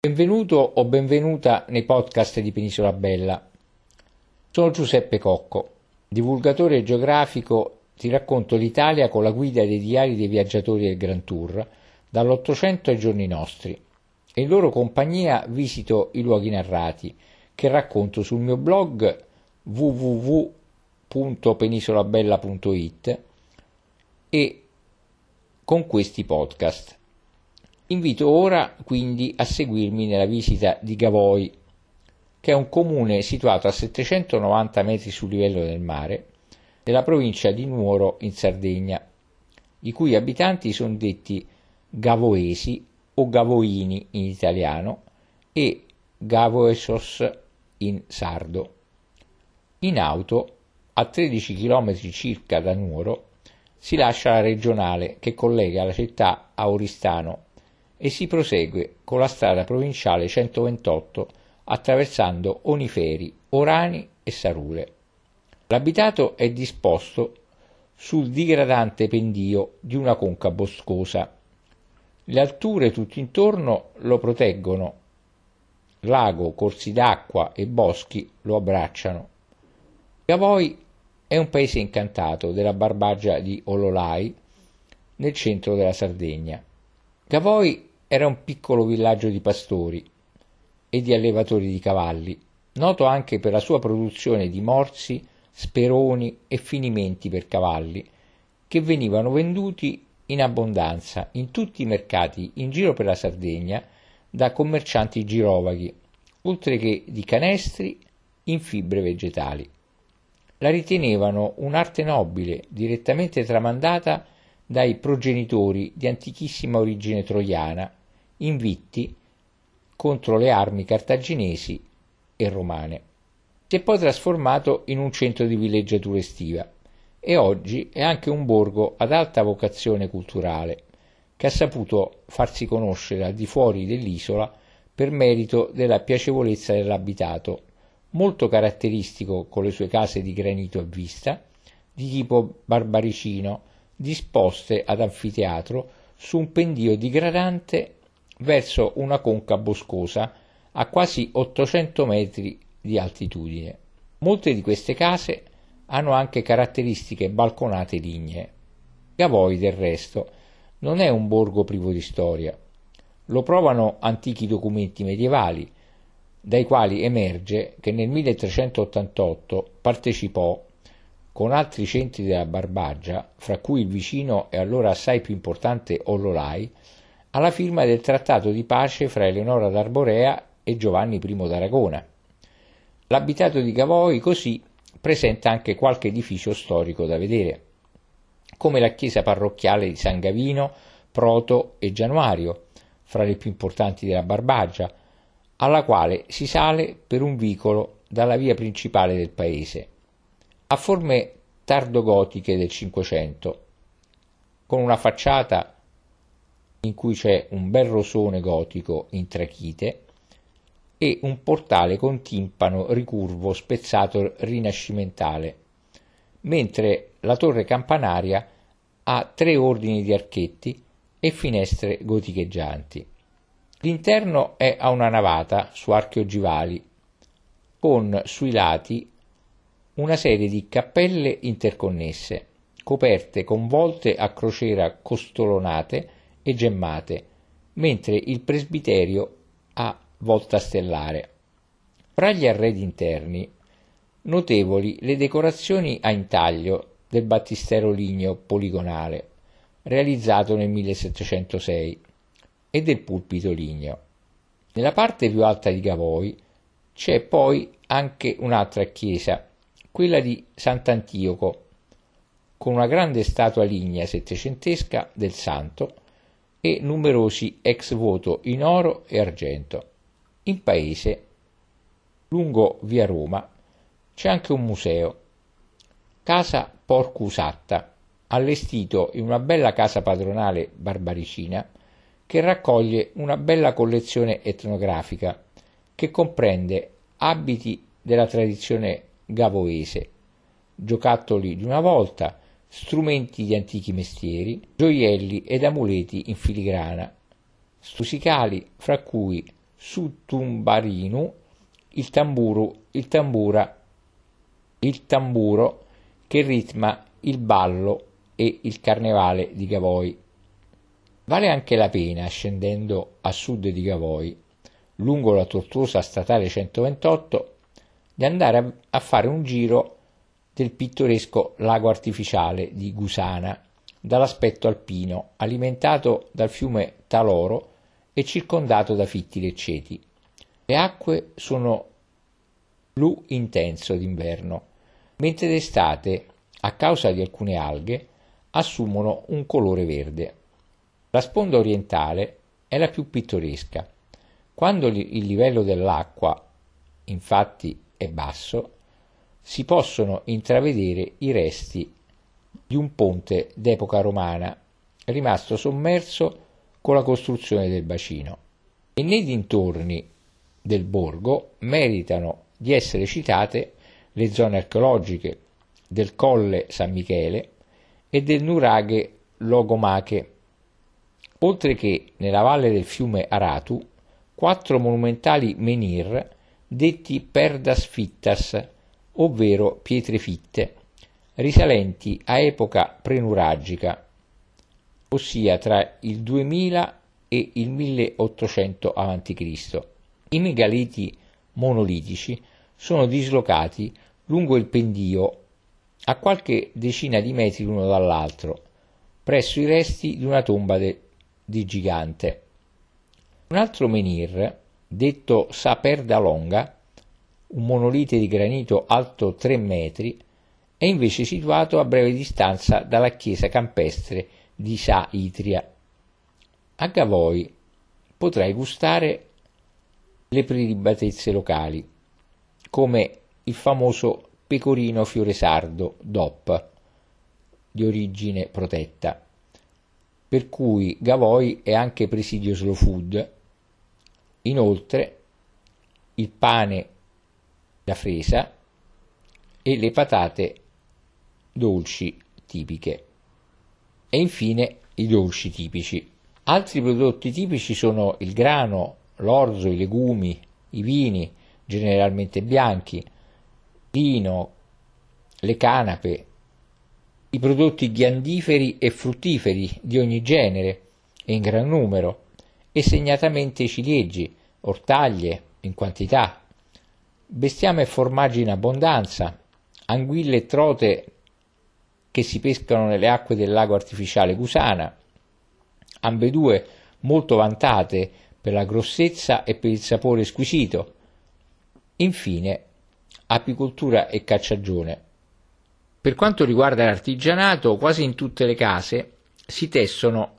Benvenuto o benvenuta nei podcast di Penisola Bella. Sono Giuseppe Cocco, divulgatore geografico, ti racconto l'Italia con la guida dei diari dei viaggiatori del Grand Tour, dall'Ottocento ai giorni nostri, e in loro compagnia visito i luoghi narrati, che racconto sul mio blog www.penisolabella.it e con questi podcast. Invito ora quindi a seguirmi nella visita di Gavoi, che è un comune situato a 790 metri sul livello del mare, nella provincia di Nuoro in Sardegna, i cui abitanti sono detti gavoesi o gavoini in italiano e gavoesos in sardo. In auto, a 13 km circa da Nuoro, si lascia la regionale che collega la città a Oristano e si prosegue con la strada provinciale 128 attraversando Oniferi, Orani e Sarule. L'abitato è disposto sul digradante pendio di una conca boscosa. Le alture tutt'intorno lo proteggono, lago, corsi d'acqua e boschi lo abbracciano. Gavoi è un paese incantato della Barbagia di Ololai, nel centro della Sardegna. Gavoi era un piccolo villaggio di pastori e di allevatori di cavalli, noto anche per la sua produzione di morsi, speroni e finimenti per cavalli, che venivano venduti in abbondanza in tutti i mercati in giro per la Sardegna da commercianti girovaghi, oltre che di canestri in fibre vegetali. La ritenevano un'arte nobile direttamente tramandata dai progenitori di antichissima origine troiana invitti contro le armi cartaginesi e romane. Si è poi trasformato in un centro di villeggiatura estiva e oggi è anche un borgo ad alta vocazione culturale che ha saputo farsi conoscere al di fuori dell'isola per merito della piacevolezza dell'abitato, molto caratteristico con le sue case di granito a vista, di tipo barbaricino, disposte ad anfiteatro su un pendio digradante verso una conca boscosa a quasi 800 metri di altitudine. Molte di queste case hanno anche caratteristiche balconate lignee. Gavoi, del resto, non è un borgo privo di storia. Lo provano antichi documenti medievali, dai quali emerge che nel 1388 partecipò con altri centri della Barbagia, fra cui il vicino e allora assai più importante Ollolai, alla firma del trattato di pace fra Eleonora d'Arborea e Giovanni I d'Aragona. L'abitato di Gavoi così presenta anche qualche edificio storico da vedere, come la chiesa parrocchiale di San Gavino, Proto e Januario, fra le più importanti della Barbagia, alla quale si sale per un vicolo dalla via principale del paese. Ha forme tardogotiche del Cinquecento, con una facciata in cui c'è un bel rosone gotico in trachite e un portale con timpano ricurvo spezzato rinascimentale, mentre la torre campanaria ha tre ordini di archetti e finestre goticheggianti. L'interno è a una navata su archi ogivali, con sui lati una serie di cappelle interconnesse, coperte con volte a crociera costolonate e gemmate, mentre il presbiterio ha volta stellare. Fra gli arredi interni, notevoli le decorazioni a intaglio del battistero ligneo poligonale, realizzato nel 1706, e del pulpito ligneo. Nella parte più alta di Gavoi c'è poi anche un'altra chiesa, quella di Sant'Antioco, con una grande statua lignea settecentesca del santo e numerosi ex voto in oro e argento. In paese, lungo via Roma, c'è anche un museo, Casa Porcusatta, allestito in una bella casa padronale barbaricina che raccoglie una bella collezione etnografica che comprende abiti della tradizione gavoese, giocattoli di una volta, strumenti di antichi mestieri, gioielli ed amuleti in filigrana, stusicali fra cui Sutumbarinu, il tamburo, il tambura, il tamburo che ritma il ballo e il carnevale di Gavoi. Vale anche la pena, scendendo a sud di Gavoi, lungo la tortuosa statale 128, di andare a fare un giro del pittoresco lago artificiale di Gusana, dall'aspetto alpino, alimentato dal fiume Taloro e circondato da fitti lecceti. Le acque sono blu intenso d'inverno, mentre d'estate, a causa di alcune alghe, assumono un colore verde. La sponda orientale è la più pittoresca. Quando il livello dell'acqua, infatti, è basso, si possono intravedere i resti di un ponte d'epoca romana rimasto sommerso con la costruzione del bacino. E nei dintorni del borgo meritano di essere citate le zone archeologiche del Colle San Michele e del nuraghe Logomache, oltre che nella valle del fiume Aratu quattro monumentali menhir detti perdas fittas, ovvero pietre fitte, risalenti a epoca prenuragica, ossia tra il 2000 e il 1800 a.C. I megaliti monolitici sono dislocati lungo il pendio a qualche decina di metri l'uno dall'altro, presso i resti di una tomba de- di gigante. Un altro menhir detto Saperda Longa, un monolite di granito alto 3 metri, è invece situato a breve distanza dalla chiesa campestre di Sa Itria. A Gavoi potrai gustare le prelibatezze locali, come il famoso pecorino fiore sardo DOP, di origine protetta, per cui Gavoi è anche presidio slow food Inoltre il pane da fresa e le patate dolci tipiche e infine i dolci tipici. Altri prodotti tipici sono il grano, l'orzo, i legumi, i vini, generalmente bianchi, vino, le canape, i prodotti ghiandiferi e fruttiferi di ogni genere e in gran numero, e segnatamente i ciliegi, ortaglie in quantità, bestiame e formaggi in abbondanza, anguille e trote che si pescano nelle acque del lago artificiale Cusana, ambedue molto vantate per la grossezza e per il sapore squisito. Infine, apicoltura e cacciagione. Per quanto riguarda l'artigianato, quasi in tutte le case si tessono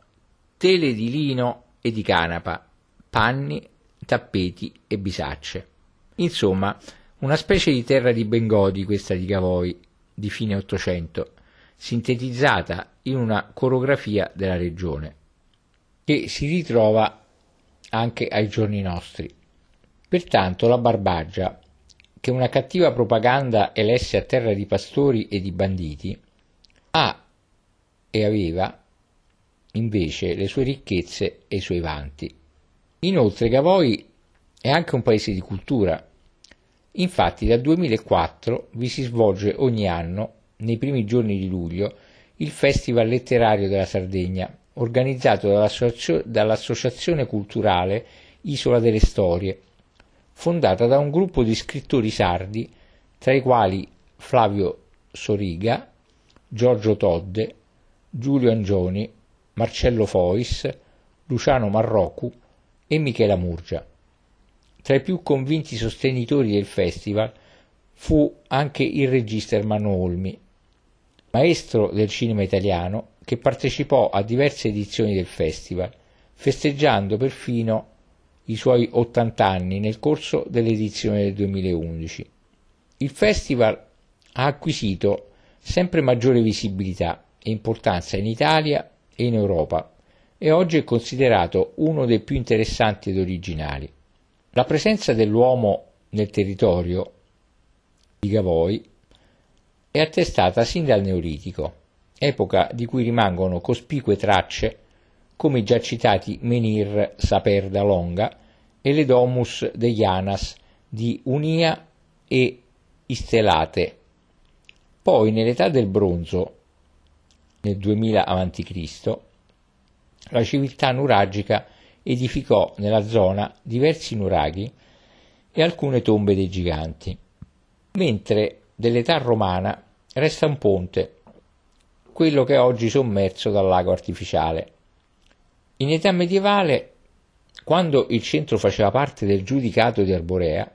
tele di lino e di canapa, panni, tappeti e bisacce. Insomma, una specie di terra di Bengodi questa di Gavoi, di fine Ottocento, sintetizzata in una coreografia della regione, che si ritrova anche ai giorni nostri. Pertanto la Barbaggia, che una cattiva propaganda elesse a terra di pastori e di banditi, ha e aveva invece le sue ricchezze e i suoi vanti. Inoltre Gavoi è anche un paese di cultura. Infatti dal 2004 vi si svolge ogni anno, nei primi giorni di luglio, il Festival letterario della Sardegna, organizzato dall'Associazione Culturale Isola delle Storie, fondata da un gruppo di scrittori sardi, tra i quali Flavio Soriga, Giorgio Todde, Giulio Angioni, Marcello Fois, Luciano Marrocu e Michela Murgia. Tra i più convinti sostenitori del festival fu anche il regista Ermanno Olmi, maestro del cinema italiano che partecipò a diverse edizioni del festival, festeggiando perfino i suoi 80 anni nel corso dell'edizione del 2011. Il festival ha acquisito sempre maggiore visibilità e importanza in Italia e in Europa e oggi è considerato uno dei più interessanti ed originali. La presenza dell'uomo nel territorio di Gavoi è attestata sin dal Neolitico, epoca di cui rimangono cospicue tracce come i già citati menhir Saperda Longa e le domus degli Anas di Unia e Istelate. Poi nell'età del bronzo, nel 2000 a.C., la civiltà nuragica edificò nella zona diversi nuraghi e alcune tombe dei giganti, mentre dell'età romana resta un ponte, quello che è oggi sommerso dal lago artificiale. In età medievale, quando il centro faceva parte del giudicato di Arborea,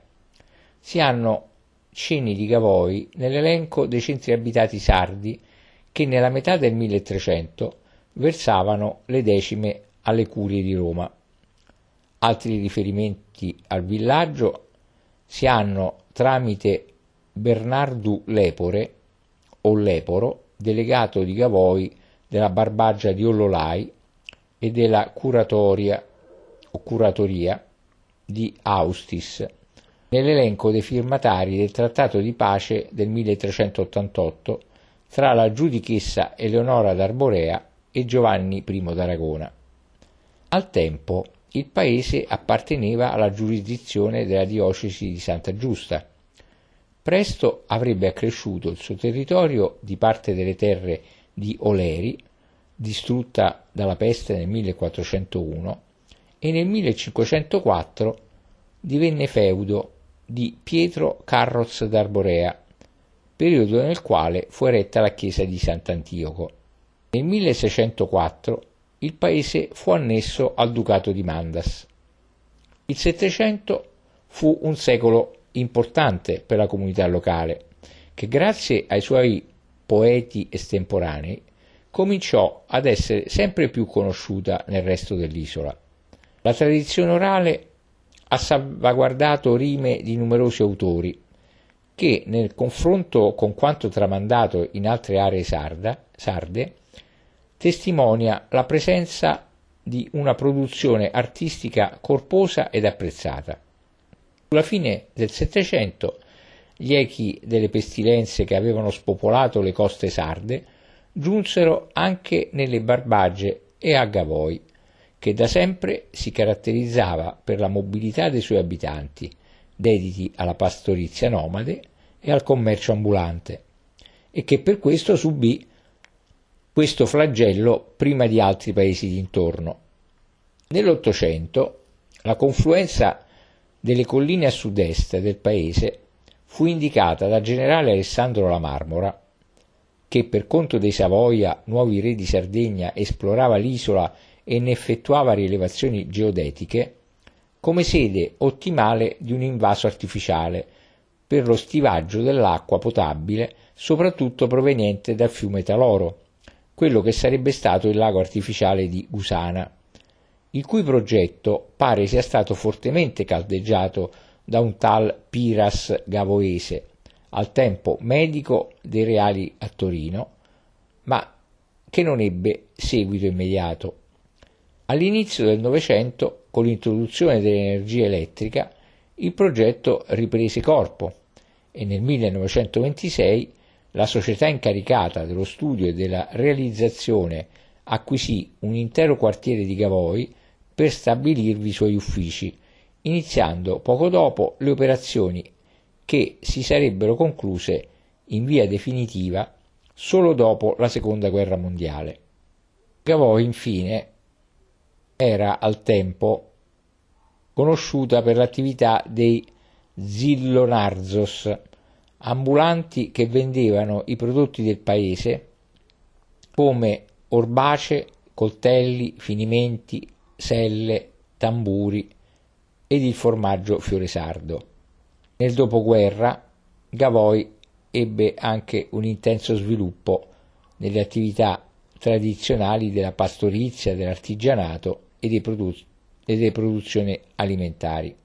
si hanno cenni di Gavoi nell'elenco dei centri abitati sardi che nella metà del 1300 versavano le decime alle curie di Roma. Altri riferimenti al villaggio si hanno tramite Bernardo Lepore o Leporo, delegato di Gavoi della Barbagia di Ollolai e della curatoria o curatoria di Austis, nell'elenco dei firmatari del trattato di pace del 1388 tra la giudichessa Eleonora d'Arborea e Giovanni I d'Aragona. Al tempo il paese apparteneva alla giurisdizione della diocesi di Santa Giusta. Presto avrebbe accresciuto il suo territorio di parte delle terre di Oleri, distrutta dalla peste nel 1401, e nel 1504 divenne feudo di Pietro Carroz d'Arborea, periodo nel quale fu eretta la chiesa di Sant'Antioco. Nel 1604 il paese fu annesso al ducato di Mandas. Il Settecento fu un secolo importante per la comunità locale, che grazie ai suoi poeti estemporanei cominciò ad essere sempre più conosciuta nel resto dell'isola. La tradizione orale ha salvaguardato rime di numerosi autori che, nel confronto con quanto tramandato in altre aree sarda, sarde, testimonia la presenza di una produzione artistica corposa ed apprezzata. Sulla fine del Settecento gli echi delle pestilenze che avevano spopolato le coste sarde giunsero anche nelle Barbagie e a Gavoi, che da sempre si caratterizzava per la mobilità dei suoi abitanti, dediti alla pastorizia nomade e al commercio ambulante, e che per questo subì questo flagello prima di altri paesi d'intorno. Nell'Ottocento la confluenza delle colline a sud-est del paese fu indicata dal generale Alessandro La Marmora, che per conto dei Savoia, nuovi re di Sardegna, esplorava l'isola e ne effettuava rilevazioni geodetiche, come sede ottimale di un invaso artificiale per lo stivaggio dell'acqua potabile, soprattutto proveniente dal fiume Taloro, quello che sarebbe stato il lago artificiale di Usana, il cui progetto pare sia stato fortemente caldeggiato da un tal Piras Gavoese, al tempo medico dei reali a Torino, ma che non ebbe seguito immediato. All'inizio del Novecento, con l'introduzione dell'energia elettrica, il progetto riprese corpo e nel 1926 la società incaricata dello studio e della realizzazione acquisì un intero quartiere di Gavoi per stabilirvi i suoi uffici, iniziando poco dopo le operazioni che si sarebbero concluse in via definitiva solo dopo la seconda guerra mondiale. Gavoi infine era al tempo conosciuta per l'attività dei Zillonarzos, ambulanti che vendevano i prodotti del paese come orbace, coltelli, finimenti, selle, tamburi ed il formaggio fioresardo. Nel dopoguerra Gavoi ebbe anche un intenso sviluppo nelle attività tradizionali della pastorizia, dell'artigianato e delle produzioni alimentari.